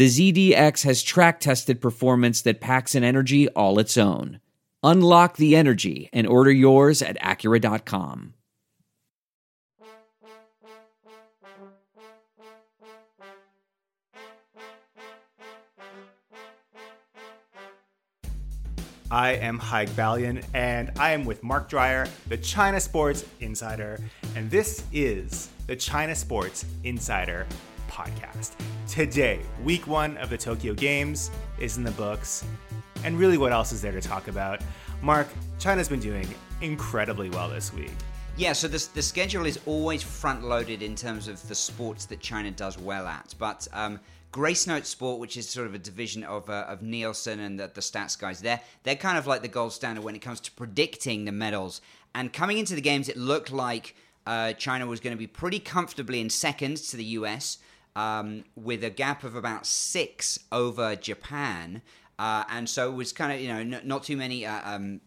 the ZDX has track tested performance that packs an energy all its own. Unlock the energy and order yours at Acura.com. I am Haig Balian, and I am with Mark Dreyer, the China Sports Insider, and this is the China Sports Insider podcast. Today, week one of the Tokyo Games is in the books, and really, what else is there to talk about? Mark, China's been doing incredibly well this week. Yeah, so this, the schedule is always front loaded in terms of the sports that China does well at. But um, Gracenote Sport, which is sort of a division of, uh, of Nielsen and the, the stats guys, they're, they're kind of like the gold standard when it comes to predicting the medals. And coming into the games, it looked like uh, China was going to be pretty comfortably in seconds to the US, um, with a gap of about six over Japan. Uh, and so it was kind of, you know, n- not too many uh, um,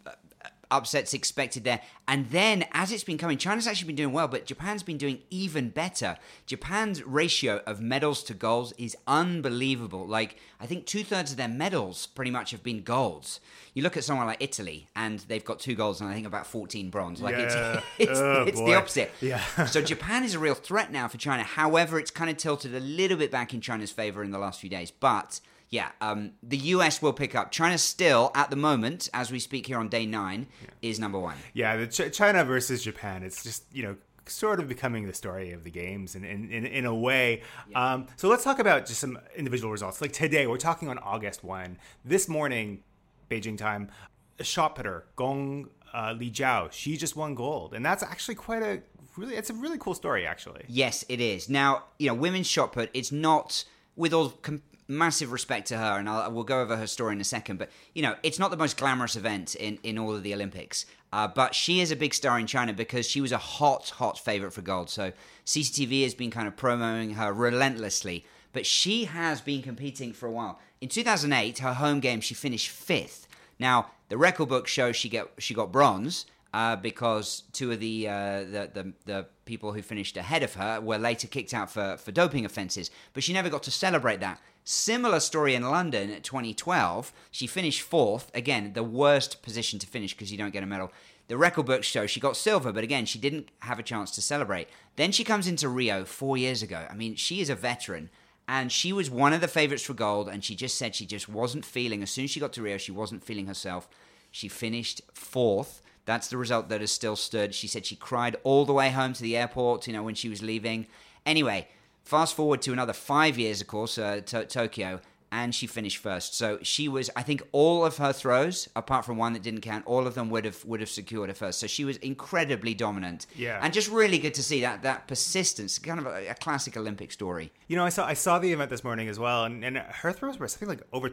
upsets expected there. And then as it's been coming, China's actually been doing well, but Japan's been doing even better. Japan's ratio of medals to golds is unbelievable. Like, I think two thirds of their medals pretty much have been golds. You look at someone like Italy, and they've got two golds and I think about 14 bronze. Like, Yeah. it's, it's, Oh, it's the opposite. Yeah. so Japan is a real threat now for China. However, it's kind of tilted a little bit back in China's favor in the last few days. But yeah, um, the US will pick up. China still, at the moment, as we speak here on day nine, is number one. Yeah, the Ch- China versus Japan. It's just you know sort of becoming the story of the games in in, in, in a way. Um, so let's talk about just some individual results. Like today, we're talking on August one. This morning, Beijing time, a shot putter Gong uh, Lijiao. She just won gold, and that's actually quite a really. It's a really cool story, actually. Yes, it is. Now, you know, women's shot put, it's not, with all com- massive respect to her, and I'll, we'll go over her story in a second, but, you know, it's not the most glamorous event in, in all of the Olympics. Uh, but she is a big star in China because she was a hot, hot favorite for gold. So CCTV has been kind of promoting her relentlessly. But she has been competing for a while. In 2008, her home game, she finished fifth. Now, the record book shows she get she got bronze uh, because two of the, uh, the the the people who finished ahead of her were later kicked out for for doping offences. But she never got to celebrate that. Similar story in London at 2012. She finished fourth. Again, the worst position to finish because you don't get a medal. The record books show she got silver, but again, she didn't have a chance to celebrate. Then she comes into Rio four years ago. I mean, she is a veteran and she was one of the favorites for gold and she just said she just wasn't feeling as soon as she got to rio she wasn't feeling herself she finished fourth that's the result that has still stood she said she cried all the way home to the airport you know when she was leaving anyway fast forward to another five years of course uh, to- tokyo and she finished first so she was i think all of her throws apart from one that didn't count all of them would have would have secured her first so she was incredibly dominant Yeah. and just really good to see that that persistence kind of a, a classic olympic story You know, I saw I saw the event this morning as well, and, and her throws were something like over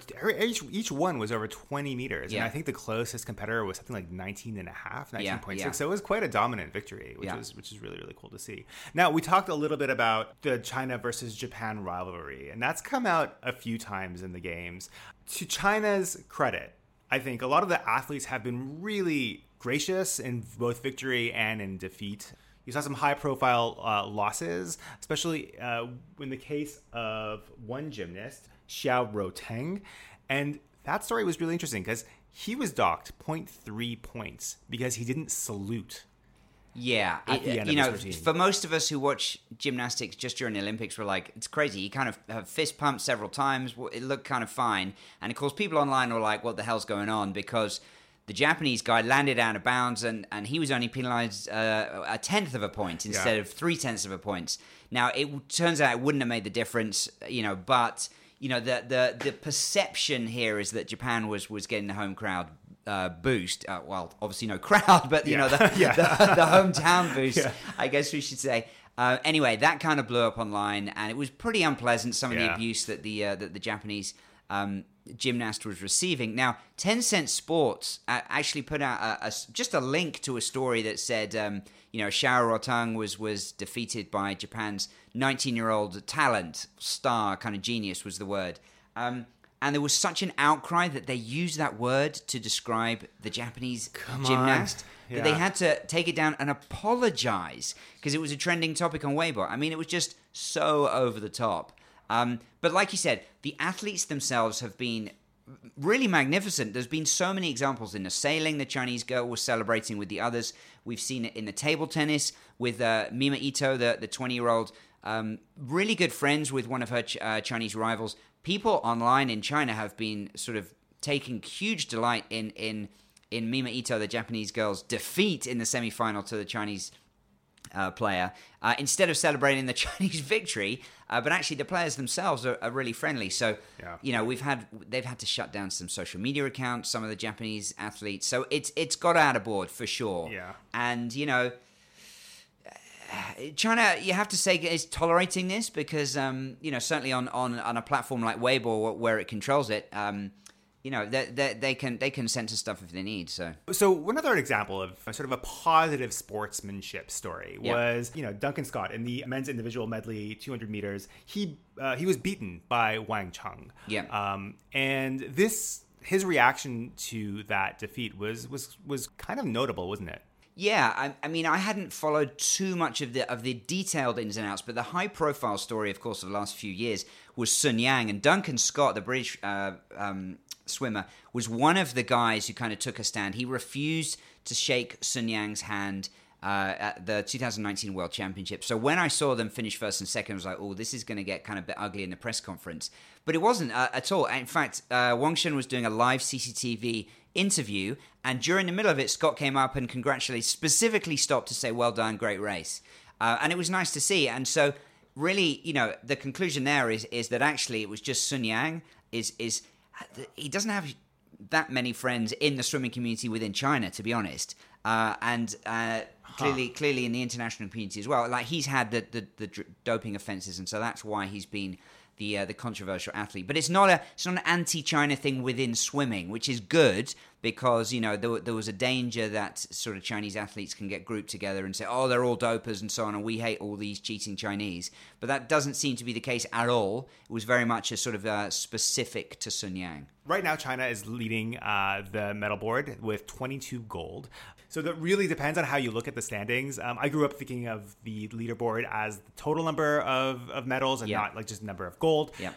each each one was over 20 meters, Yeah. and I think the closest competitor was something like 19 and a half, 19.6. Yeah, yeah. So it was quite a dominant victory, which Yeah. was which is really really cool to see. Now we talked a little bit about the China versus Japan rivalry, and that's come out a few times in the games. To China's credit, I think a lot of the athletes have been really gracious in both victory and in defeat. You saw some high profile uh, losses, especially uh, in the case of one gymnast, Xiao Ruoteng. And that story was really interesting because he was docked 0.3 points because he didn't salute. Yeah, it- you know, for most of us who watch gymnastics just during the Olympics, we're like, it's crazy. You kind of have fist pumped several times. It looked kind of fine, and of course, people online were like, "What the hell's going on?" Because the Japanese guy landed out of bounds, and, and he was only penalised uh, a tenth of a point instead Yeah. of three tenths of a point. Now it turns out it wouldn't have made the difference, you know, but you know the the the perception here is that Japan was was getting the home crowd. Uh, boost. Uh, well, obviously no crowd, but you Yeah. know the, Yeah. the, the hometown boost. Yeah. I guess we should say. Uh, anyway, that kind of blew up online, and it was pretty unpleasant. Some of the abuse that the uh, that the Japanese um, gymnast was receiving. Now, Tencent Sports uh, actually put out a, a just a link to a story that said, um, you know, Xiao Ruoteng was was defeated by Japan's 19 year old talent star, kind of genius was the word. Um, and there was such an outcry that they used that word to describe the Japanese Come gymnast that they had to take it down and apologize because it was a trending topic on Weibo. I mean, it was just so over the top. Um, but like you said, the athletes themselves have been really magnificent. There's been so many examples in the sailing. The Chinese girl was celebrating with the others. We've seen it in the table tennis with uh, Mima Ito, the the 20 year old, um, really good friends with one of her ch- uh, Chinese rivals. People online in China have been sort of taking huge delight in in in Mima Ito, the Japanese girl's defeat in the semi final to the Chinese uh, player uh, instead of celebrating the Chinese victory. Uh, but actually, the players themselves are, are really friendly. So, Yeah. you know, we've had they've had to shut down some social media accounts. Some of the Japanese athletes. So it's it's got out of board for sure. Yeah. And you know. China, you have to say, is tolerating this because, um, you know, certainly on, on, on a platform like Weibo where it controls it, um, you know, they, they, they can they can censor stuff if they need. So So another example of a sort of a positive sportsmanship story was, you know, Duncan Scott in the men's individual medley 200 meters. He uh, he was beaten by Wang Shun. Yeah. Um, and this his reaction to that defeat was was was kind of notable, wasn't it? Yeah, I, I mean, I hadn't followed too much of the of the detailed ins and outs, but the high profile story, of course, of the last few years was Sun Yang and Duncan Scott, the British uh, um, swimmer, was one of the guys who kind of took a stand. He refused to shake Sun Yang's hand. Uh, at the 2019 World Championship. So when I saw them finish first and second, I was like, "Oh, this is going to get kind of a bit ugly in the press conference." But it wasn't uh, at all. In fact, uh, Wang Shun was doing a live CCTV interview, and during the middle of it, Scott came up and congratulated, specifically stopped to say, "Well done, great race," uh, and it was nice to see. And so, really, you know, the conclusion there is is that actually it was just Sun Yang is is he doesn't have that many friends in the swimming community within China, to be honest, uh, and. Uh, Clearly, clearly, in the international community as well, like he's had the, the, the doping offences, and so that's why he's been the uh, the controversial athlete. But it's not a it's not an anti-China thing within swimming, which is good because you know there, there was a danger that sort of Chinese athletes can get grouped together and say, oh, they're all dopers and so on, and we hate all these cheating Chinese. But that doesn't seem to be the case at all. It was very much a sort of uh, specific to Sun Yang. Right now, China is leading uh, the medal board with 22 gold. So that really depends on how you look at the standings. Um, I grew up thinking of the leaderboard as the total number of, of medals and Yeah. not like just number of gold. Yeah.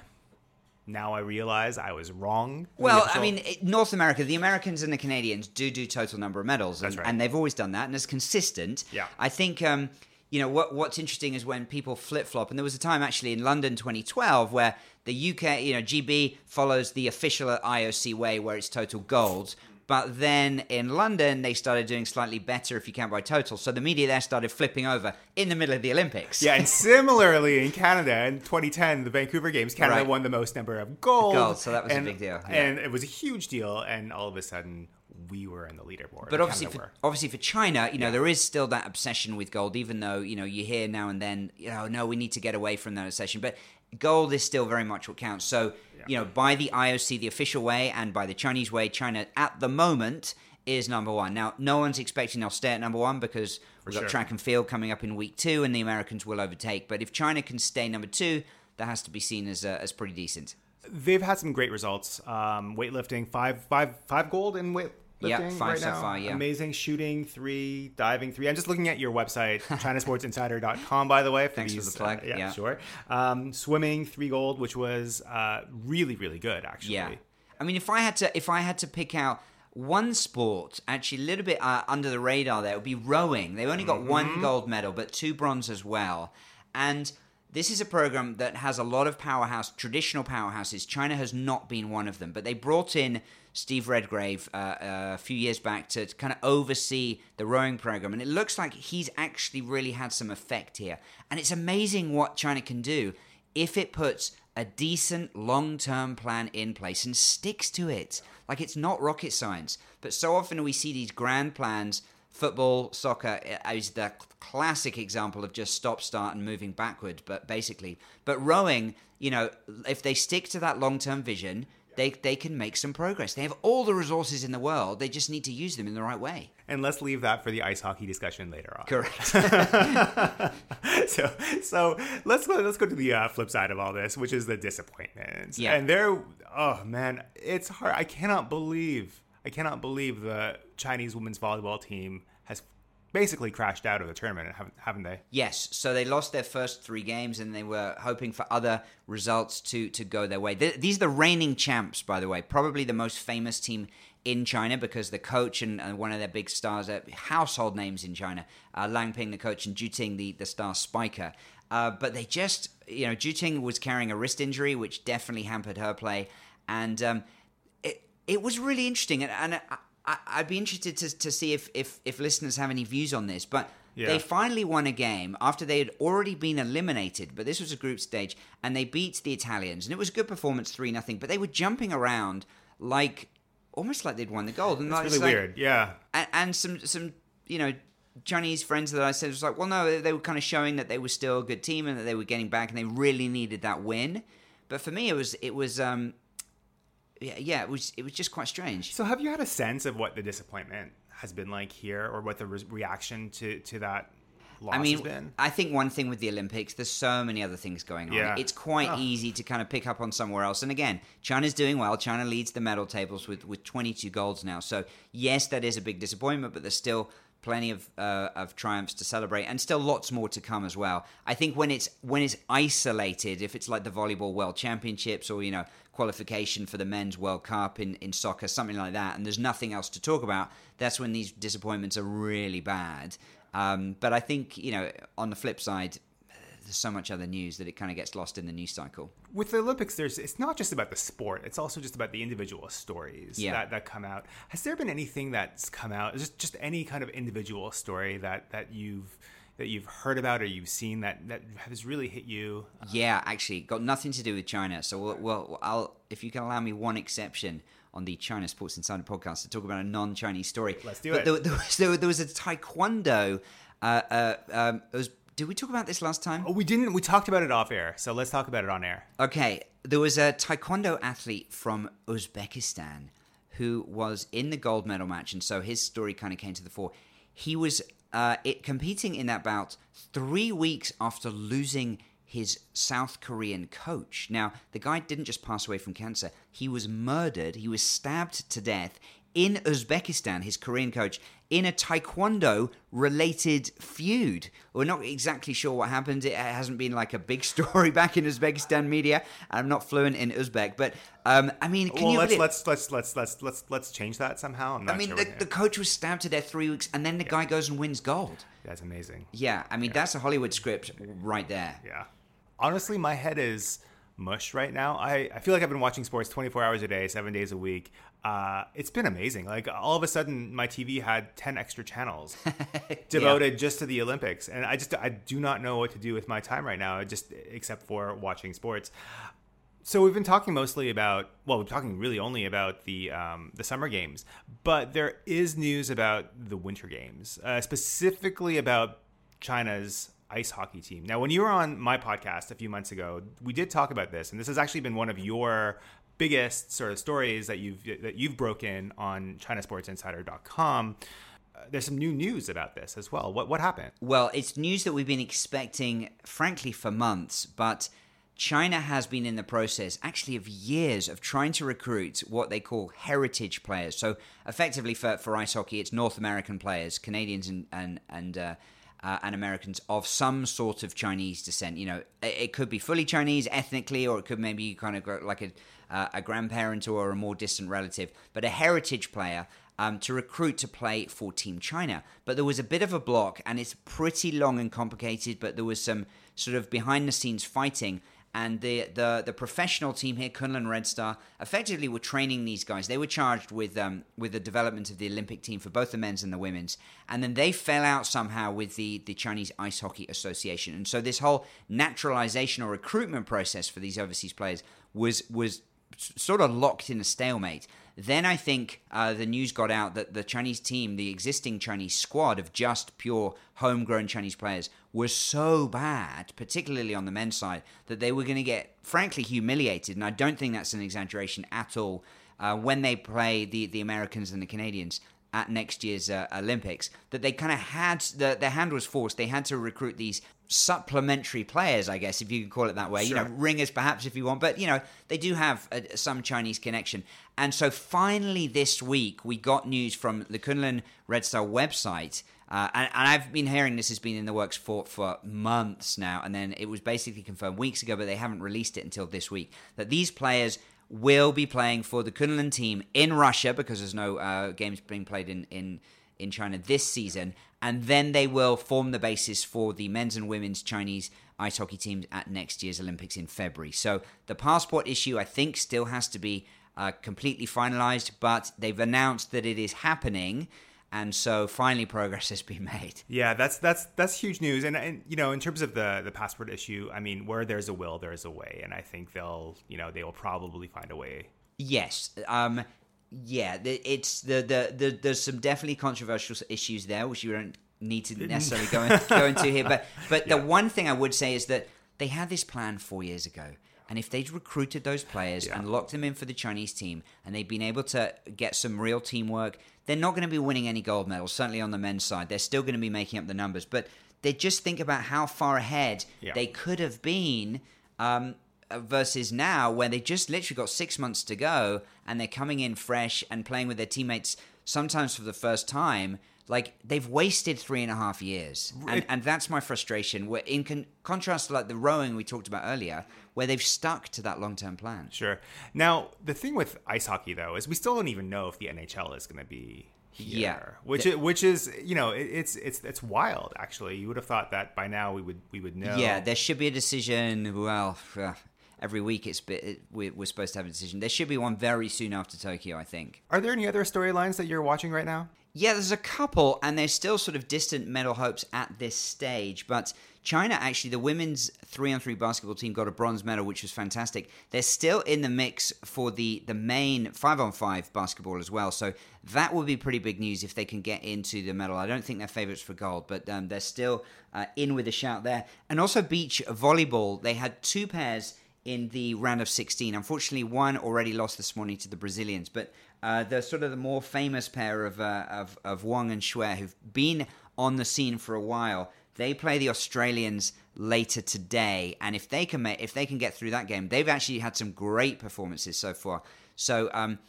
Now I realize I was wrong. Well, I mean, North America, the Americans and the Canadians do do total number of medals, and, That's right. and they've always done that, and it's consistent. Yeah. I think, um, you know, what what's interesting is when people flip flop, and there was a time actually in London 2012 where the UK, you know, GB follows the official IOC way where it's total gold. But then in London, they started doing slightly better if you count by total. So the media there started flipping over in the middle of the Olympics. Yeah, and similarly in Canada in 2010, the Vancouver Games, Canada Right. won the most number of gold. Gold, so that was a and, big deal, yeah. And it was a huge deal, and all of a sudden we were in the leaderboard. But obviously, for, were. obviously for China, you know, there is still that obsession with gold, even though you know you hear now and then, you know, no, we need to get away from that obsession. But gold is still very much what counts. So, you know, by the IOC, the official way, and by the Chinese way, China at the moment is number one. Now, no one's expecting they'll stay at number one because we've got sure. track and field coming up in week two, and the Americans will overtake. But if China can stay number two, that has to be seen as uh, as pretty decent. They've had some great results. Um, weightlifting, five, five, five gold in weightlifting Yeah, five right so now. far, yeah. Amazing shooting, three, diving, three. I'm just looking at your website, ChinaSportsInsider.com, by the way. For Thanks for the plug, uh, yeah, yeah. sure. Um, swimming, three gold, which was uh, really, really good, actually. Yeah, I mean, if I had to, if I had to pick out one sport, actually a little bit uh, under the radar, there it would be rowing. They only got one gold medal, but two bronze as well. And this is a program that has a lot of powerhouse, traditional powerhouses. China has not been one of them, but they brought in Steve Redgrave uh, uh, a few years back to, to kind of oversee the rowing program, and it looks like he's actually really had some effect here. And it's amazing what China can do if it puts a decent long term plan in place and sticks to it. Like it's not rocket science, but so often we see these grand plans football, soccer is the classic example of just stop, start, and moving backward. But basically, but rowing, you know, if they stick to that long term vision, they they can make some progress. They have all the resources in the world. They just need to use them in the right way. And let's leave that for the ice hockey discussion later on. Correct. so so let's go let's go to the uh, flip side of all this, which is the disappointments. Yeah. And there, oh man, it's hard. I cannot believe I cannot believe the Chinese women's volleyball team has basically crashed out of the tournament, haven't, they? Yes, so they lost their first three games, and they were hoping for other results to to go their way. Th- these are the reigning champs, by the way, probably the most famous team in China because the coach and, and one of their big stars, uh, household names in China, uh, Lang Ping, the coach, and Zhu Ting, the the star spiker. Uh, but they just, you know, Zhu Ting was carrying a wrist injury, which definitely hampered her play, and um, it was really interesting, and, and I, would be interested to, to see if, if, if listeners have any views on this. But Yeah. they finally won a game after they had already been eliminated. But this was a group stage, and they beat the Italians, and it was a good performance, three nothing. But they were jumping around like almost like they'd won the gold, and It's like- really like- weird. Yeah. and, and some some you know Chinese friends that I said was like, well, no, they were kind of showing that they were still a good team and that they were getting back, and they really needed that win. But for me, it was it was um yeah yeah it was it was just quite strange. So have you had a sense of what the disappointment has been like here, or what the re- reaction to to that loss I mean, has been? I think one thing with the Olympics, there's so many other things going on. Yeah. It's quite Oh. easy to kind of pick up on somewhere else. And again, China's doing well. China leads the medal tables with, with 22 golds now. So, yes, that is a big disappointment, but there's still plenty of uh, of triumphs to celebrate and still lots more to come as well. I think when it's when it's isolated, if it's like the volleyball world championships or you know qualification for the men's world cup in, in soccer something like that and there's nothing else to talk about that's when these disappointments are really bad um, but I think you know, on the flip side, there's so much other news that it kind of gets lost in the news cycle. with the Olympics, there's it's not just about the sport; it's also just about the individual stories Yeah. that, that come out. Has there been anything that's come out? Just just any kind of individual story that that you've that you've heard about or you've seen that that has really hit you? Yeah, actually, got nothing to do with China. So, we'll, well, I'll if you can allow me one exception on the China Sports Insider podcast to talk about a non-Chinese story. Let's do but it. There, there, was, there, there was a taekwondo. Uh, uh, um, it was. Did we talk about this last time? Oh, we didn't. We talked about it off air, so let's talk about it on air. Okay, there was a taekwondo athlete from Uzbekistan who was in the gold medal match, and so his story kind of came to the fore. He was uh, it, competing in that bout three weeks after losing his South Korean coach. Now, the guy didn't just pass away from cancer, he was murdered, he was stabbed to death in Uzbekistan, his Korean coach, in a taekwondo related feud. We're not exactly sure what happened. It hasn't been like a big story back in Uzbekistan media. I'm not fluent in Uzbek, but um, I mean, can well, you let's, believe? let's let's let's let's let's let's change that somehow. I'm not I mean, sure. the, the coach was stabbed to death three weeks, and then the guy goes and wins gold. That's amazing. Yeah, I mean, that's a Hollywood script right there. Yeah. Honestly, my head is mush right now. I, I feel like I've been watching sports 24 hours a day, seven days a week. Uh, it's been amazing. Like all of a sudden, my TV had 10 extra channels devoted just to the Olympics. And I just, I do not know what to do with my time right now, just except for watching sports. So we've been talking mostly about, well, we're talking really only about the um, the summer games, but there is news about the winter games, uh, specifically about China's ice hockey team. Now, when you were on my podcast a few months ago, we did talk about this, and this has actually been one of your biggest sort of stories that you've that you've broken on ChinaSportsInsider.com. Uh, there's some new news about this as well. What what happened? Well, it's news that we've been expecting, frankly, for months, but China has been in the process, actually, of years of trying to recruit what they call heritage players. So, effectively, for, for ice hockey, it's North American players, Canadians and and and uh, uh, and Americans of some sort of Chinese descent. You know, it, it could be fully Chinese ethnically, or it could maybe kind of like a uh, a grandparent or a more distant relative. But a heritage player um, to recruit to play for Team China. But there was a bit of a block, and it's pretty long and complicated, but there was some sort of behind the scenes fighting. And the, the, the professional team here, Kunlun Red Star, effectively were training these guys. They were charged with um, with the development of the Olympic team for both the men's and the women's. And then they fell out somehow with the, the Chinese Ice Hockey Association. And so this whole naturalization or recruitment process for these overseas players was was sort of locked in a stalemate. Then I think uh, the news got out that the Chinese team, the existing Chinese squad of just pure homegrown Chinese players, was so bad, particularly on the men's side, that they were going to get, frankly, humiliated. And I don't think that's an exaggeration at all. Uh, when they play the, the Americans and the Canadians at next year's uh, Olympics, that they kind of had the, their hand was forced. They had to recruit these supplementary players, I guess, if you can call it that way. Sure. You know, ringers perhaps if you want, but you know, they do have uh, some Chinese connection. And so finally this week, we got news from the Kunlun Red Star website. Uh, and, and I've been hearing this has been in the works for, for months now, and then it was basically confirmed weeks ago, but they haven't released it until this week. That these players will be playing for the Kunlun team in Russia because there's no uh, games being played in, in in China this season, and then they will form the basis for the men's and women's Chinese ice hockey teams at next year's Olympics in February. So the passport issue, I think, still has to be uh, completely finalized, but they've announced that it is happening. And so finally, progress has been made. Yeah, that's that's that's huge news. And, and you know, in terms of the the passport issue, I mean, where there's a will, there's a way, and I think they'll, you know, they will probably find a way. Yes. Um, yeah, it's the, the the there's some definitely controversial issues there, which you don't need to necessarily go, in, go into here. But but the one thing I would say is that they had this plan four years ago, and if they'd recruited those players and locked them in for the Chinese team, and they'd been able to get some real teamwork, they're not going to be winning any gold medals. Certainly on the men's side, they're still going to be making up the numbers, but they just think about how far ahead Yeah. they could have been. Um, versus now where they just literally got six months to go and they're coming in fresh and playing with their teammates sometimes for the first time like they've wasted three and a half years and, It- and that's my frustration where in con- contrast to like the rowing we talked about earlier where they've stuck to that long-term plan Sure. Now, the thing with ice hockey though is we still don't even know if the NHL is going to be here, Yeah. which is, which is you know it, it's it's it's wild. Actually, you would have thought that by now we would we would know. yeah there should be a decision well every week it's bit, it, we're, supposed to have a decision there should be one very soon after tokyo i think Are there any other storylines that you're watching right now? Yeah, there's a couple, and they're still sort of distant medal hopes at this stage. But China, actually, the women's three on three basketball team got a bronze medal, which was fantastic. They're still in the mix for the, the main five on five basketball as well. So that would be pretty big news if they can get into the medal. I don't think they're favorites for gold, but um, they're still uh, in with a shout there. And also, beach volleyball, they had two pairs in the round of 16. Unfortunately, one already lost this morning to the Brazilians, but uh, the sort of the more famous pair of, uh, of of Wang and Xue, who've been on the scene for a while, they play the Australians later today, and if they can make, if they can get through that game, they've actually had some great performances so far. So, um,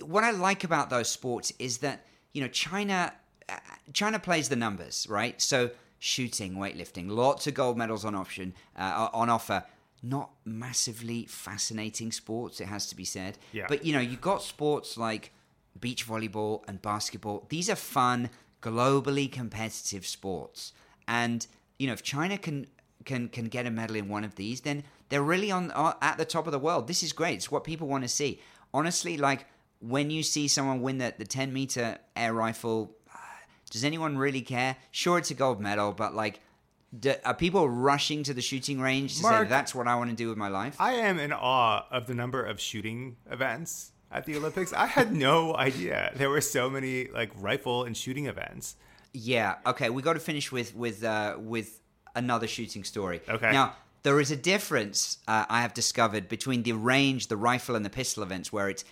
what I like about those sports is that you know China uh, China plays the numbers, right? So shooting, weightlifting, lots of gold medals on option uh, on offer. Not massively fascinating sports, it has to be said. Yeah. But you know, you've got sports like beach volleyball and basketball. These are fun, globally competitive sports. And you know, if China can can can get a medal in one of these, then they're really on uh, at the top of the world. This is great. It's what people want to see. Honestly, like when you see someone win the, the 10 meter air rifle, does anyone really care? Sure, it's a gold medal, but like, do, are people rushing to the shooting range to say that's what I want to do with my life? I am in awe of the number of shooting events at the Olympics. I had no idea there were so many like rifle and shooting events. Yeah. Okay. We got to finish with with uh, with another shooting story. Okay. Now there is a difference uh, I have discovered between the range, the rifle, and the pistol events, where it's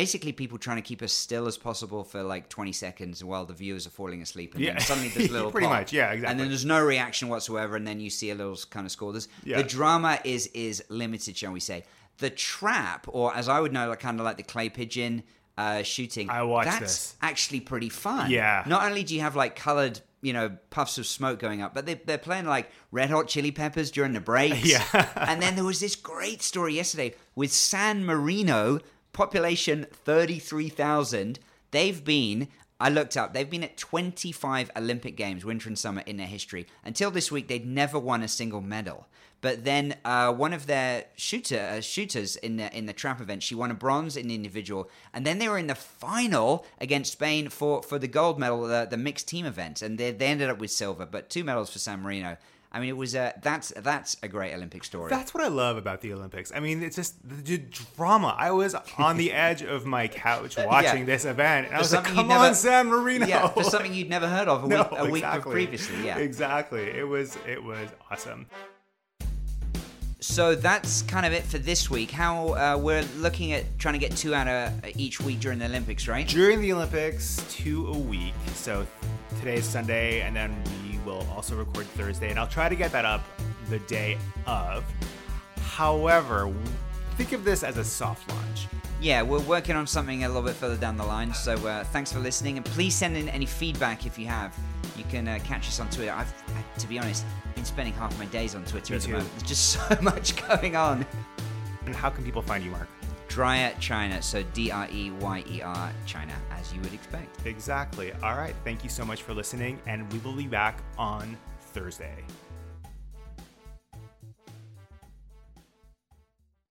basically people trying to keep as still as possible for like 20 seconds while the viewers are falling asleep, and Yeah. then suddenly there's a little Pretty pop. much, yeah, exactly And then there's no reaction whatsoever, and then you see a little kind of score. There's, Yeah. The drama is is limited, shall we say? The trap, or as I would know, like kind of like the clay pigeon. Uh, shooting. I watched That's this. actually pretty fun. Yeah. Not only do you have like colored, you know, puffs of smoke going up, but they, they're playing like red hot chili peppers during the breaks. Yeah. and then there was this great story yesterday with San Marino, population 33,000. They've been I looked up. They've been at 25 Olympic Games, winter and summer, in their history. Until this week, they'd never won a single medal. But then uh, one of their shooter uh, shooters in the in the trap event, she won a bronze in the individual, and then they were in the final against Spain for, for the gold medal, the, the mixed team event, and they, they ended up with silver, but two medals for San Marino. I mean, it was a that's that's a great Olympic story. That's what I love about the Olympics. I mean, it's just the drama. I was on the edge of my couch watching yeah. this event, and for I was like, "Come on, San Marino!" Yeah, for something you'd never heard of a no, week, a week exactly. previously. Yeah, exactly. It was it was awesome. So that's kind of it for this week. How uh, we're looking at trying to get two out of each week during the Olympics, right? During the Olympics, two a week. So today's Sunday, and then will also record Thursday, and I'll try to get that up the day of. However, think of this as a soft launch. Yeah, we're working on something a little bit further down the line. So uh, thanks for listening, and please send in any feedback if you have. You can uh, catch us on Twitter. I've, to be honest, been spending half my days on Twitter Me at the moment. There's just so much going on. And how can people find you, Mark? Dreyer China, so D R E Y E R China, as you would expect. Exactly. All right. Thank you so much for listening, and we will be back on Thursday.